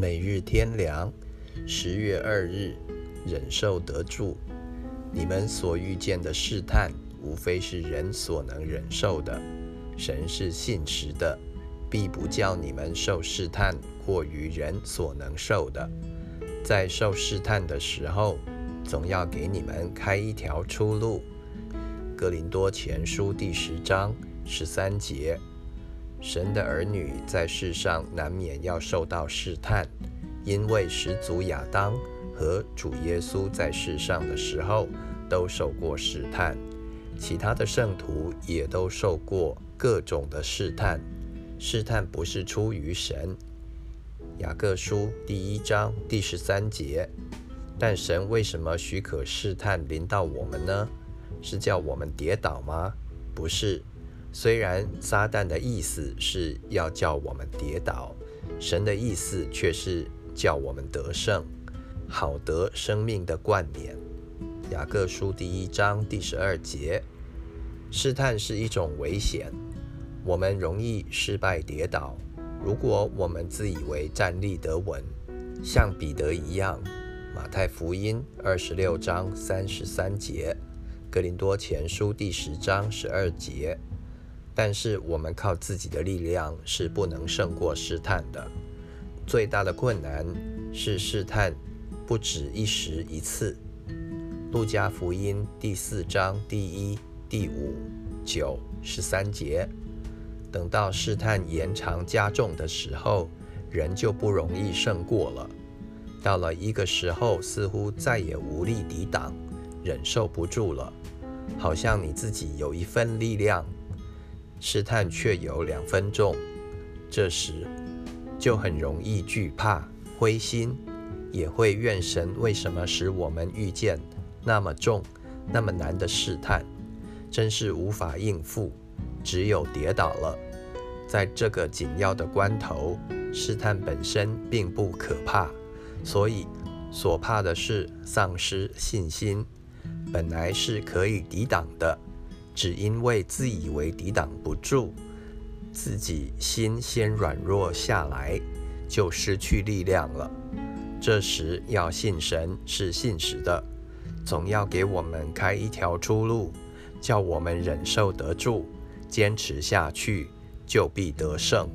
每日天良，十月二日，忍受得住。你们所遇见的试探，无非是人所能忍受的。神是信实的，必不叫你们受试探过于人所能受的。在受试探的时候，总要给你们开一条出路。哥林多前书第十章十三节。神的儿女在世上难免要受到试探，因为始祖亚当和主耶稣在世上的时候都受过试探，其他的圣徒也都受过各种的试探。试探不是出于神。雅各书第一章第十三节。但神为什么许可试探临到我们呢？是叫我们跌倒吗？不是。虽然撒旦的意思是要叫我们跌倒，神的意思却是叫我们得胜，好得生命的冠冕。雅各书第一章第十二节，试探是一种危险，我们容易失败跌倒。如果我们自以为站立得稳，像彼得一样，马太福音二十六章三十三节，格林多前书第十章十二节。但是我们靠自己的力量是不能胜过试探的。最大的困难是试探不止一时一次。路加福音第四章第一、第五、九、十三节，等到试探延长加重的时候，人就不容易胜过了。到了一个时候，似乎再也无力抵挡，忍受不住了，好像你自己有一份力量。试探却有两分重，这时就很容易惧怕、灰心，也会怨神为什么使我们遇见那么重、那么难的试探，真是无法应付，只有跌倒了。在这个紧要的关头，试探本身并不可怕，所以所怕的是丧失信心，本来是可以抵挡的。只因为自以为抵挡不住，自己心先软弱下来，就失去力量了。这时要信神是信实的，总要给我们开一条出路，叫我们忍受得住，坚持下去，就必得胜。